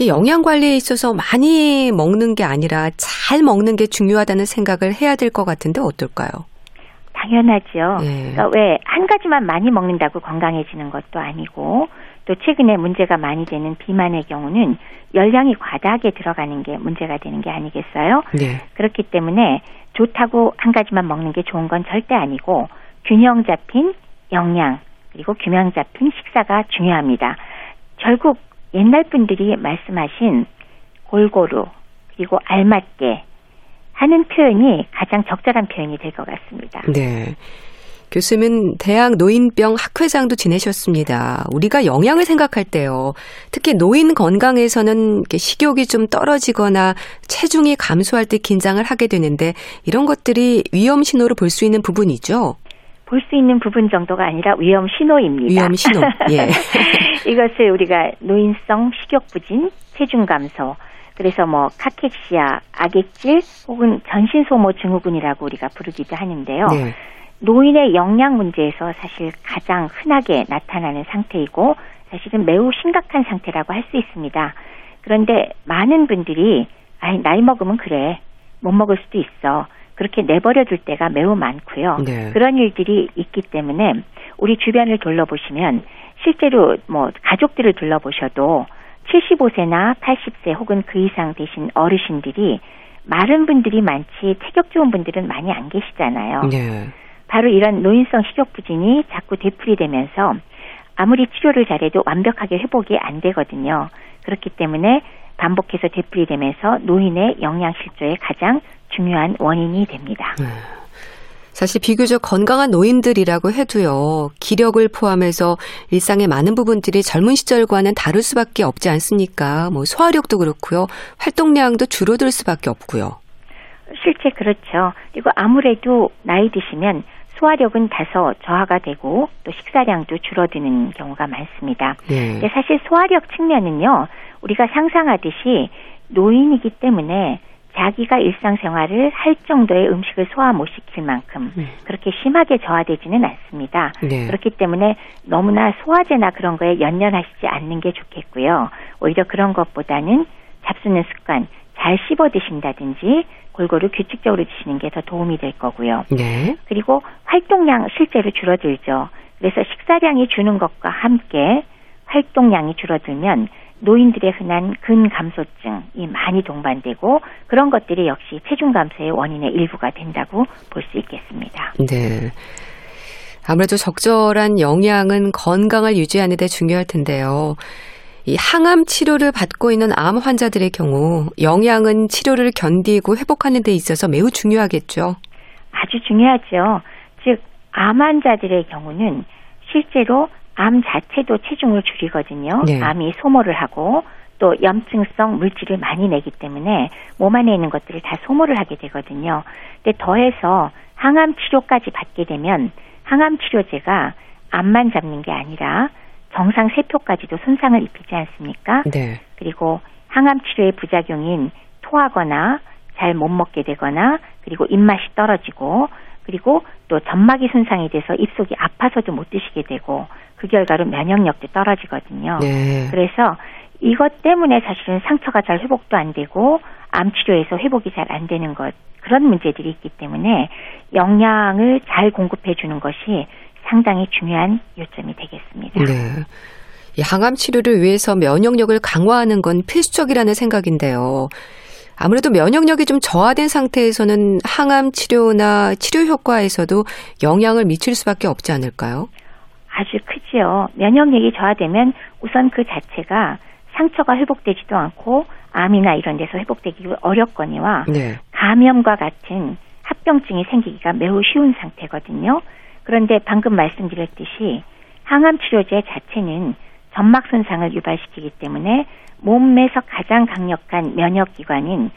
이 영양 관리에 있어서 많이 먹는 게 아니라 잘 먹는 게 중요하다는 생각을 해야 될 것 같은데 어떨까요? 당연하죠. 네. 그러니까 왜 한 가지만 많이 먹는다고 건강해지는 것도 아니고 또 최근에 문제가 많이 되는 비만의 경우는 열량이 과다하게 들어가는 게 문제가 되는 게 아니겠어요? 네. 그렇기 때문에 좋다고 한 가지만 먹는 게 좋은 건 절대 아니고 균형 잡힌 영양 그리고 균형 잡힌 식사가 중요합니다. 결국 옛날 분들이 말씀하신 골고루 그리고 알맞게 하는 표현이 가장 적절한 표현이 될 것 같습니다. 네. 교수님은 대학 노인병 학회장도 지내셨습니다. 우리가 영양을 생각할 때요. 특히 노인 건강에서는 식욕이 좀 떨어지거나 체중이 감소할 때 긴장을 하게 되는데 이런 것들이 위험 신호로 볼 수 있는 부분이죠. 볼 수 있는 부분 정도가 아니라 위험 신호입니다. 위험 신호. 예. 이것을 우리가 노인성 식욕 부진, 체중 감소, 그래서 뭐 카케시아, 악액질 혹은 전신 소모 증후군이라고 우리가 부르기도 하는데요. 네. 노인의 영양 문제에서 사실 가장 흔하게 나타나는 상태이고 사실은 매우 심각한 상태라고 할 수 있습니다. 그런데 많은 분들이 아이 나이 먹으면 그래 못 먹을 수도 있어 그렇게 내버려 둘 때가 매우 많고요. 네. 그런 일들이 있기 때문에 우리 주변을 둘러보시면 실제로 뭐 가족들을 둘러보셔도 75세나 80세 혹은 그 이상 되신 어르신들이 마른 분들이 많지 체격 좋은 분들은 많이 안 계시잖아요. 네. 바로 이런 노인성 식욕 부진이 자꾸 되풀이 되면서 아무리 치료를 잘해도 완벽하게 회복이 안 되거든요. 그렇기 때문에 반복해서 되풀이 되면서 노인의 영양 실조의 가장 중요한 원인이 됩니다. 네. 사실 비교적 건강한 노인들이라고 해도요, 기력을 포함해서 일상의 많은 부분들이 젊은 시절과는 다를 수밖에 없지 않습니까? 뭐 소화력도 그렇고요, 활동량도 줄어들 수밖에 없고요. 실제 그렇죠. 그리고 아무래도 나이 드시면 소화력은 다소 저하가 되고 또 식사량도 줄어드는 경우가 많습니다. 네. 사실 소화력 측면은요, 우리가 상상하듯이 노인이기 때문에 자기가 일상생활을 할 정도의 음식을 소화 못 시킬 만큼 네. 그렇게 심하게 저하되지는 않습니다. 네. 그렇기 때문에 너무나 소화제나 그런 거에 연연하시지 않는 게 좋겠고요. 오히려 그런 것보다는 잡수는 습관 잘 씹어 드신다든지 골고루 규칙적으로 드시는 게 더 도움이 될 거고요. 네. 그리고 활동량 실제로 줄어들죠. 그래서 식사량이 주는 것과 함께 활동량이 줄어들면 노인들의 흔한 근감소증이 많이 동반되고 그런 것들이 역시 체중 감소의 원인의 일부가 된다고 볼 수 있겠습니다. 네. 아무래도 적절한 영양은 건강을 유지하는 데 중요할 텐데요. 이 항암 치료를 받고 있는 암 환자들의 경우 영양은 치료를 견디고 회복하는 데 있어서 매우 중요하겠죠. 아주 중요하죠. 즉, 암 환자들의 경우는 실제로 암 자체도 체중을 줄이거든요. 네. 암이 소모를 하고 또 염증성 물질을 많이 내기 때문에 몸 안에 있는 것들을 다 소모를 하게 되거든요. 근데 더해서 항암 치료까지 받게 되면 항암 치료제가 암만 잡는 게 아니라 정상 세포까지도 손상을 입히지 않습니까? 네. 그리고 항암 치료의 부작용인 토하거나 잘 못 먹게 되거나 그리고 입맛이 떨어지고 그리고 또 점막이 손상이 돼서 입속이 아파서도 못 드시게 되고 그 결과로 면역력도 떨어지거든요. 네. 그래서 이것 때문에 사실은 상처가 잘 회복도 안 되고 암 치료에서 회복이 잘 안 되는 것 그런 문제들이 있기 때문에 영양을 잘 공급해 주는 것이 상당히 중요한 요점이 되겠습니다. 네. 이 항암 치료를 위해서 면역력을 강화하는 건 필수적이라는 생각인데요. 아무래도 면역력이 좀 저하된 상태에서는 항암 치료나 치료 효과에서도 영향을 미칠 수밖에 없지 않을까요? 아주 크지요. 면역력이 저하되면 우선 그 자체가 상처가 회복되지도 않고 암이나 이런 데서 회복되기 어렵거니와 네. 감염과 같은 합병증이 생기기가 매우 쉬운 상태거든요. 그런데 방금 말씀드렸듯이 항암 치료제 자체는 점막 손상을 유발시키기 때문에 몸에서 가장 강력한 면역 기관인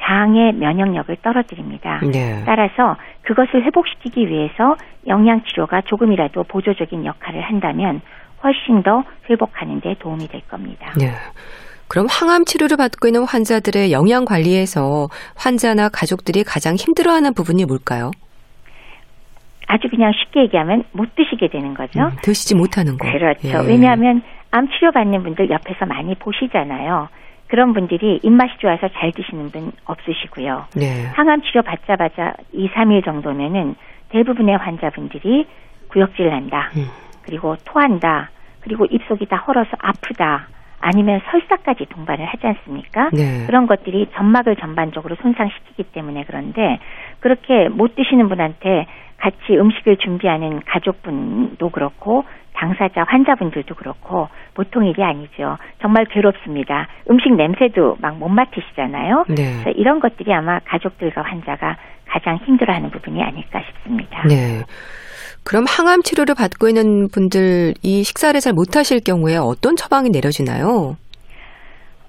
장의 면역력을 떨어뜨립니다. 네. 따라서 그것을 회복시키기 위해서 영양 치료가 조금이라도 보조적인 역할을 한다면 훨씬 더 회복하는 데 도움이 될 겁니다. 네. 그럼 항암 치료를 받고 있는 환자들의 영양 관리에서 환자나 가족들이 가장 힘들어하는 부분이 뭘까요? 아주 그냥 쉽게 얘기하면 못 드시게 되는 거죠. 음, 드시지 못하는 거. 그렇죠. 예. 왜냐하면 암 치료 받는 분들 옆에서 많이 보시잖아요. 그런 분들이 입맛이 좋아서 잘 드시는 분 없으시고요. 네. 항암 치료 받자마자 2, 3일 정도면은 대부분의 환자분들이 구역질 난다. 음. 그리고 토한다. 그리고 입속이 다 헐어서 아프다. 아니면 설사까지 동반을 하지 않습니까? 네. 그런 것들이 점막을 전반적으로 손상시키기 때문에 그런데 그렇게 못 드시는 분한테 같이 음식을 준비하는 가족분도 그렇고 당사자 환자분들도 그렇고 보통 일이 아니죠. 정말 괴롭습니다. 음식 냄새도 막 못 맡으시잖아요. 네. 이런 것들이 아마 가족들과 환자가 가장 힘들어하는 부분이 아닐까 싶습니다. 네. 그럼 항암 치료를 받고 있는 분들 이 식사를 잘 못하실 경우에 어떤 처방이 내려지나요?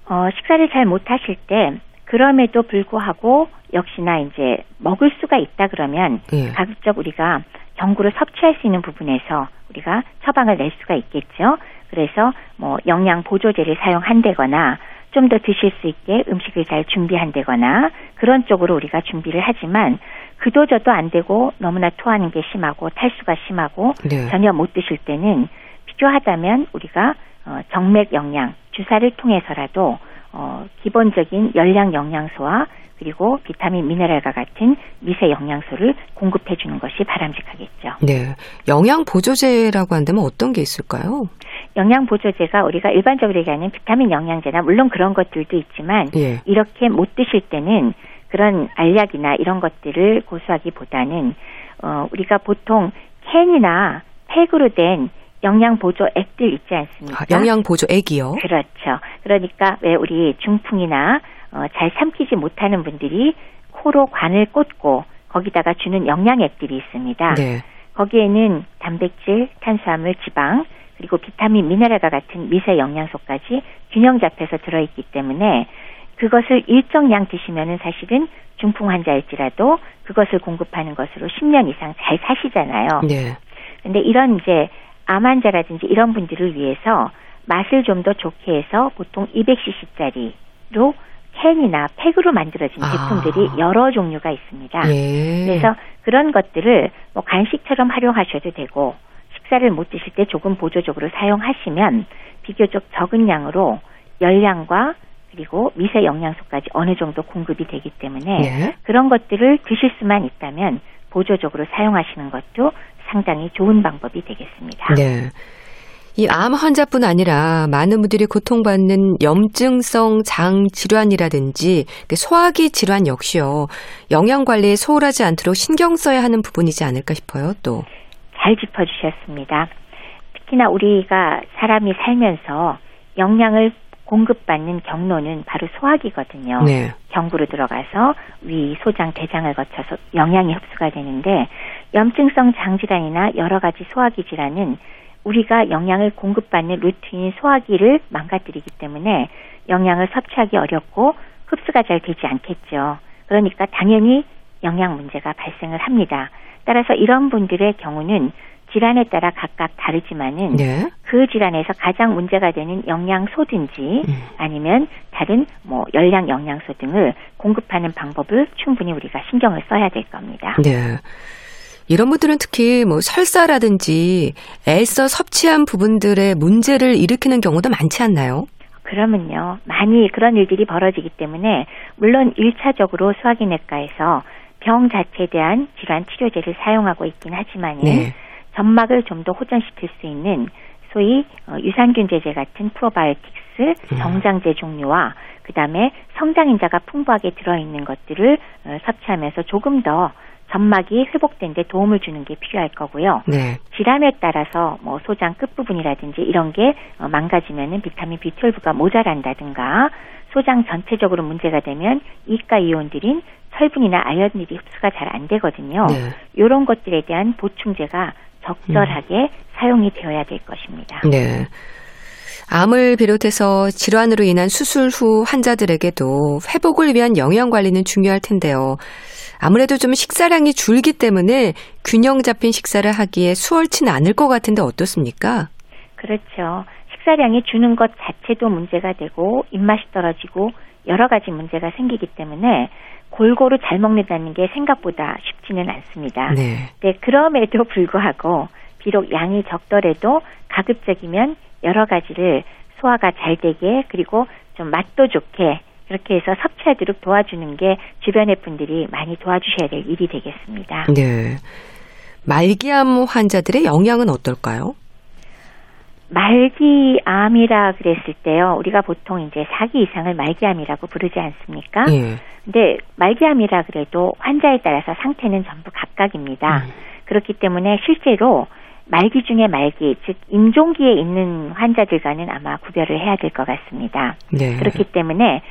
어, 식사를 잘 못하실 때 그럼에도 불구하고 역시나 이제 먹을 수가 있다 그러면 예. 가급적 우리가 정구를 섭취할 수 있는 부분에서 우리가 처방을 낼 수가 있겠죠. 그래서 뭐 영양 보조제를 사용한다거나 좀 더 드실 수 있게 음식을 잘 준비한다거나 그런 쪽으로 우리가 준비를 하지만 그도 저도 안 되고 너무나 토하는 게 심하고 탈수가 심하고 네. 전혀 못 드실 때는 필요하다면 우리가 어, 정맥 영양 주사를 통해서라도 어, 기본적인 열량 영양소와 그리고 비타민 미네랄과 같은 미세 영양소를 공급해 주는 것이 바람직하겠죠. 네. 영양 보조제라고 한다면 어떤 게 있을까요? 영양 보조제가 우리가 일반적으로 얘기하는 비타민 영양제나 물론 그런 것들도 있지만 예. 이렇게 못 드실 때는 그런 알약이나 이런 것들을 고수하기보다는 어 우리가 보통 캔이나 팩으로 된 영양 보조 액들 있지 않습니까? 아, 영양 보조 액이요? 그렇죠. 그러니까 왜 우리 중풍이나 어, 잘 삼키지 못하는 분들이 코로 관을 꽂고 거기다가 주는 영양액들이 있습니다. 네. 거기에는 단백질, 탄수화물, 지방, 그리고 비타민, 미네랄과 같은 미세 영양소까지 균형 잡혀서 들어있기 때문에 그것을 일정량 드시면은 사실은 중풍 환자일지라도 그것을 공급하는 것으로 10년 이상 잘 사시잖아요. 네. 근데 이런 이제 암 환자라든지 이런 분들을 위해서 맛을 좀 더 좋게 해서 보통 200cc짜리로 캔이나 팩으로 만들어진 아. 제품들이 여러 종류가 있습니다. 예. 그래서 그런 것들을 뭐 간식처럼 활용하셔도 되고 식사를 못 드실 때 조금 보조적으로 사용하시면 비교적 적은 양으로 열량과 그리고 미세 영양소까지 어느 정도 공급이 되기 때문에 예. 그런 것들을 드실 수만 있다면 보조적으로 사용하시는 것도 상당히 좋은 방법이 되겠습니다. 네. 이 암 환자뿐 아니라 많은 분들이 고통받는 염증성 장 질환이라든지 그 소화기 질환 역시요. 영양 관리에 소홀하지 않도록 신경 써야 하는 부분이지 않을까 싶어요. 또. 잘 짚어 주셨습니다. 특히나 우리가 사람이 살면서 영양을 공급받는 경로는 바로 소화기거든요. 네. 경구로 들어가서 위, 소장, 대장을 거쳐서 영양이 흡수가 되는데 염증성 장질환이나 여러 가지 소화기 질환은 우리가 영양을 공급받는 루틴인 소화기를 망가뜨리기 때문에 영양을 섭취하기 어렵고 흡수가 잘 되지 않겠죠. 그러니까 당연히 영양 문제가 발생을 합니다. 따라서 이런 분들의 경우는 질환에 따라 각각 다르지만은 네. 그 질환에서 가장 문제가 되는 영양소든지 음. 아니면 다른 뭐 열량 영양소 등을 공급하는 방법을 충분히 우리가 신경을 써야 될 겁니다. 네. 이런 분들은 특히 뭐 설사라든지 애써 섭취한 부분들의 문제를 일으키는 경우도 많지 않나요? 그러면요. 많이 그런 일들이 벌어지기 때문에 물론 1차적으로 소화기내과에서 병 자체에 대한 질환 치료제를 사용하고 있긴 하지만은 네. 점막을 좀 더 호전시킬 수 있는 소위 어, 유산균 제제 같은 프로바이오틱스 음. 정장제 종류와 그다음에 성장인자가 풍부하게 들어있는 것들을 어, 섭취하면서 조금 더 점막이 회복된 데 도움을 주는 게 필요할 거고요. 네. 질환에 따라서 뭐 소장 끝부분이라든지 이런 게 어, 망가지면은 비타민 B12가 모자란다든가 소장 전체적으로 문제가 되면 이가 이온들인 철분이나 아연들이 흡수가 잘 안 되거든요. 네. 이런 것들에 대한 보충제가 적절하게 음. 사용이 되어야 될 것입니다. 네. 암을 비롯해서 질환으로 인한 수술 후 환자들에게도 회복을 위한 영양 관리는 중요할 텐데요. 아무래도 좀 식사량이 줄기 때문에 균형 잡힌 식사를 하기에 수월치 는 않을 것 같은데 어떻습니까? 그렇죠. 식사량이 주는 것 자체도 문제가 되고 입맛이 떨어지고 여러 가지 문제가 생기기 때문에 골고루 잘 먹는다는 게 생각보다 쉽지는 않습니다. 네. 네, 그럼에도 불구하고 비록 양이 적더라도 가급적이면 여러 가지를 소화가 잘 되게 그리고 좀 맛도 좋게 그렇게 해서 섭취하도록 도와주는 게 주변의 분들이 많이 도와주셔야 될 일이 되겠습니다. 네. 말기암 환자들의 영향은 어떨까요? 말기암이라 그랬을 때요. 우리가 보통 이제 4기 이상을 말기암이라고 부르지 않습니까? 예. 근데 말기암이라 그래도 환자에 따라서 상태는 전부 각각입니다. 음. 그렇기 때문에 실제로 말기 중에 말기, 즉 임종기에 있는 환자들과는 아마 구별을 해야 될 것 같습니다. 네. 그렇기 때문에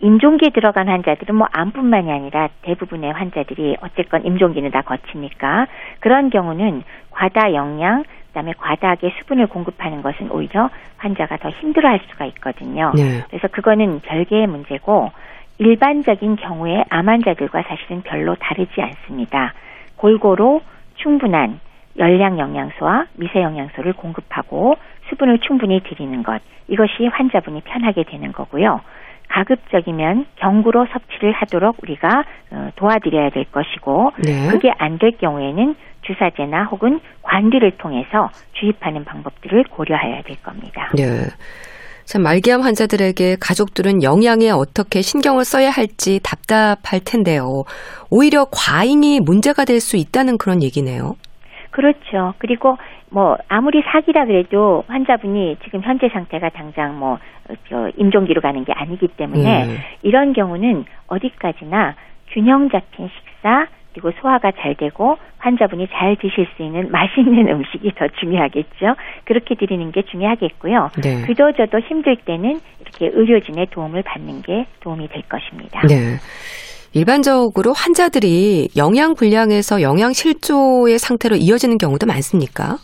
임종기에 들어간 환자들은 뭐 암뿐만이 아니라 대부분의 환자들이 어쨌건 임종기는 다 거치니까 그런 경우는 과다 영양, 그다음에 과다하게 수분을 공급하는 것은 오히려 환자가 더 힘들어할 수가 있거든요. 네. 그래서 그거는 별개의 문제고 일반적인 경우에 암 환자들과 사실은 별로 다르지 않습니다. 골고루 충분한 열량 영양소와 미세 영양소를 공급하고 수분을 충분히 드리는 것 이것이 환자분이 편하게 되는 거고요. 가급적이면 경구로 섭취를 하도록 우리가 어, 도와드려야 될 것이고 네. 그게 안 될 경우에는 주사제나 혹은 관리를 통해서 주입하는 방법들을 고려해야 될 겁니다. 네. 참 말기암 환자들에게 가족들은 영양에 어떻게 신경을 써야 할지 답답할 텐데요. 오히려 과잉이 문제가 될 수 있다는 그런 얘기네요. 그렇죠. 그리고 뭐 아무리 사기라 그래도 환자분이 지금 현재 상태가 당장 뭐 임종기로 가는 게 아니기 때문에 음. 이런 경우는 어디까지나 균형 잡힌 식사 그리고 소화가 잘 되고 환자분이 잘 드실 수 있는 맛있는 음식이 더 중요하겠죠. 그렇게 드리는 게 중요하겠고요. 네. 그저저도 힘들 때는 이렇게 의료진의 도움을 받는 게 도움이 될 것입니다. 네. 일반적으로 환자들이 영양 불량에서 영양 실조의 상태로 이어지는 경우도 많습니까?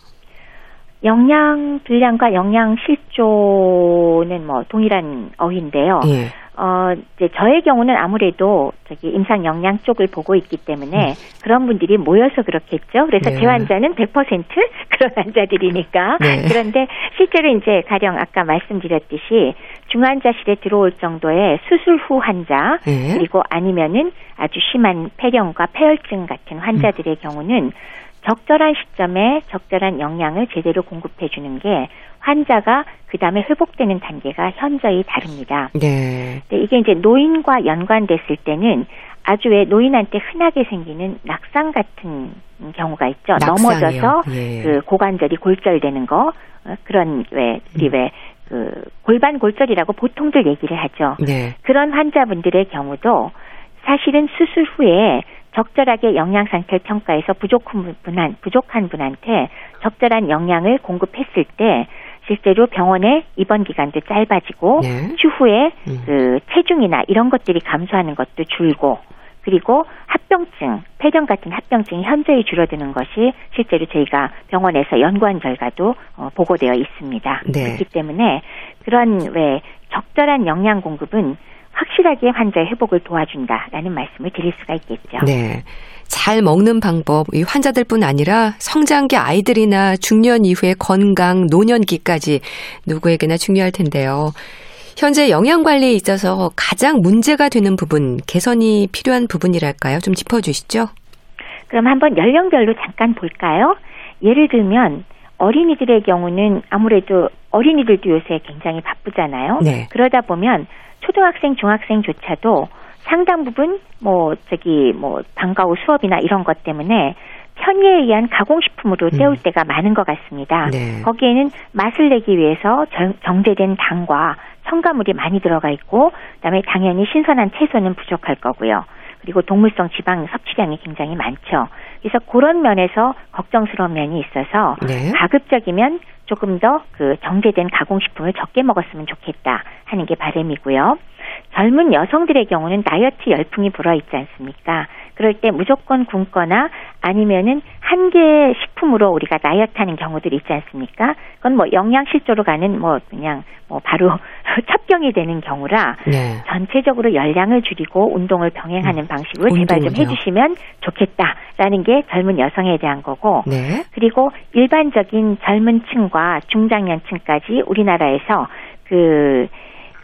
영양 불량과 영양 실조는 뭐 동일한 어휘인데요. 예. 어, 이제 저의 경우는 아무래도 저기 임상 영양 쪽을 보고 있기 때문에 음. 그런 분들이 모여서 그렇겠죠. 그래서 네. 제 환자는 100% 그런 환자들이니까. 네. 그런데 실제로 이제 가령 아까 말씀드렸듯이 중환자실에 들어올 정도의 수술 후 환자 네. 그리고 아니면은 아주 심한 폐렴과 폐혈증 같은 환자들의 음. 경우는 적절한 시점에 적절한 영양을 제대로 공급해 주는 게 환자가 그 다음에 회복되는 단계가 현저히 다릅니다. 네. 이게 이제 노인과 연관됐을 때는 아주 왜 노인한테 흔하게 생기는 낙상 같은 경우가 있죠. 낙상이요. 넘어져서 예. 그 고관절이 골절되는 거 어, 그런 왜 우리 음. 왜그 골반 골절이라고 보통들 얘기를 하죠. 네. 그런 환자분들의 경우도 사실은 수술 후에 적절하게 영양 상태를 평가해서 부족한 분한 부족한 분한테 적절한 영양을 공급했을 때 실제로 병원의 입원 기간도 짧아지고 네. 추후에 음. 그 체중이나 이런 것들이 감소하는 것도 줄고 그리고 합병증, 폐렴 같은 합병증이 현저히 줄어드는 것이 실제로 저희가 병원에서 연구한 결과도 어, 보고되어 있습니다. 네. 그렇기 때문에 그런 왜 적절한 영양 공급은 확실하게 환자의 회복을 도와준다라는 말씀을 드릴 수가 있겠죠. 네. 잘 먹는 방법, 이 환자들뿐 아니라 성장기 아이들이나 중년 이후의 건강, 노년기까지 누구에게나 중요할 텐데요. 현재 영양 관리에 있어서 가장 문제가 되는 부분, 개선이 필요한 부분이랄까요? 좀 짚어주시죠. 그럼 한번 연령별로 잠깐 볼까요? 예를 들면 어린이들의 경우는 아무래도 어린이들도 요새 굉장히 바쁘잖아요. 네. 그러다 보면 초등학생, 중학생조차도 상당 부분 뭐 저기 뭐 방과 후 수업이나 이런 것 때문에 편의에 의한 가공식품으로 음. 때울 음. 때가 많은 것 같습니다. 네. 거기에는 맛을 내기 위해서 정제된 당과 첨가물이 많이 들어가 있고 그다음에 당연히 신선한 채소는 부족할 거고요. 그리고 동물성 지방 섭취량이 굉장히 많죠. 그래서 그런 면에서 걱정스러운 면이 있어서 네. 가급적이면 조금 더 그 정제된 가공식품을 적게 먹었으면 좋겠다 하는 게 바람이고요. 젊은 여성들의 경우는 다이어트 열풍이 불어 있지 않습니까? 그럴 때 무조건 굶거나 아니면은 한 개의 식품으로 우리가 다이어트 하는 경우들이 있지 않습니까? 그건 뭐 영양 실조로 가는 뭐 그냥 뭐 바로 첩경이 되는 경우라 네. 전체적으로 열량을 줄이고 운동을 병행하는 음. 방식으로 제발 좀 해주시면 좋겠다라는 게 젊은 여성에 대한 거고 네. 그리고 일반적인 젊은 층과 중장년층까지 우리나라에서 그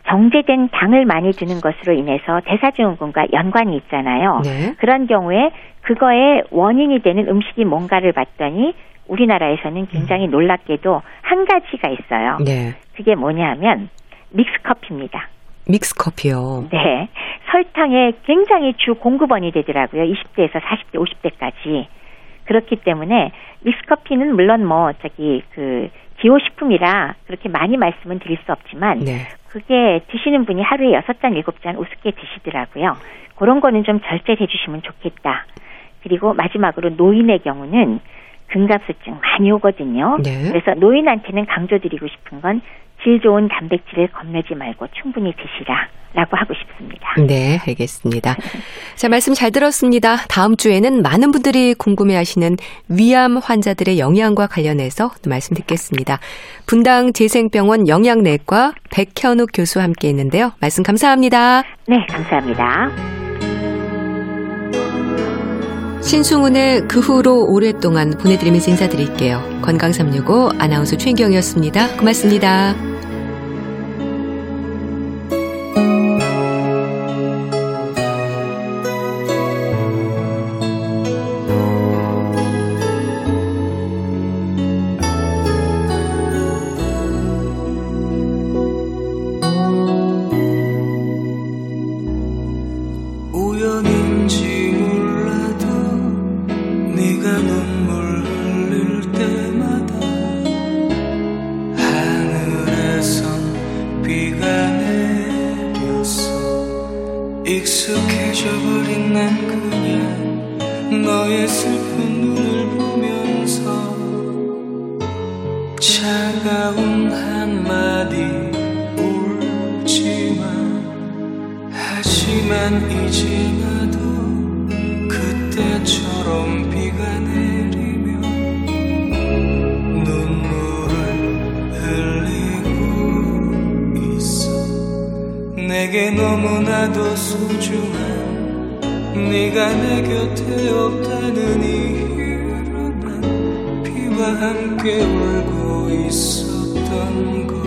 정제된 당을 많이 드는 것으로 인해서 대사증후군과 연관이 있잖아요. 네. 그런 경우에 그거의 원인이 되는 음식이 뭔가를 봤더니 우리나라에서는 굉장히 음. 놀랍게도 한 가지가 있어요. 네. 그게 뭐냐면 믹스커피입니다. 믹스커피요? 네. 설탕의 굉장히 주 공급원이 되더라고요. 20대에서 40대, 50대까지. 그렇기 때문에 믹스커피는 물론 뭐 저기 그 기호식품이라 그렇게 많이 말씀은 드릴 수 없지만 네. 그게 드시는 분이 하루에 여섯 잔 일곱 잔 우습게 드시더라고요. 그런 거는 좀 절제해 주시면 좋겠다. 그리고 마지막으로 노인의 경우는 근갑수증 많이 오거든요. 네. 그래서 노인한테는 강조드리고 싶은 건 질 좋은 단백질을 겁내지 말고 충분히 드시라. 라고 하고 싶습니다. 네, 알겠습니다. 자, 말씀 잘 들었습니다. 다음 주에는 많은 분들이 궁금해 하시는 위암 환자들의 영양과 관련해서 말씀 듣겠습니다. 분당 재생병원 영양내과 백현욱 교수와 함께 했는데요. 말씀 감사합니다. 네, 감사합니다. 신승훈의 그 후로 오랫동안 보내드리면서 인사드릴게요. 건강365 아나운서 최인경이었습니다. 고맙습니다. 네가 내 곁에 없다는 이유로 난 비와 함께 울고 있었던 거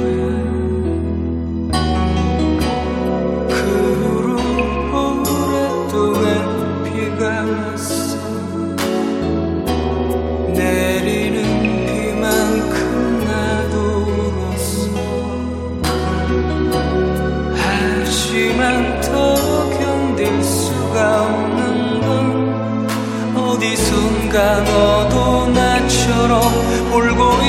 어디선가 너도 나처럼 울고 있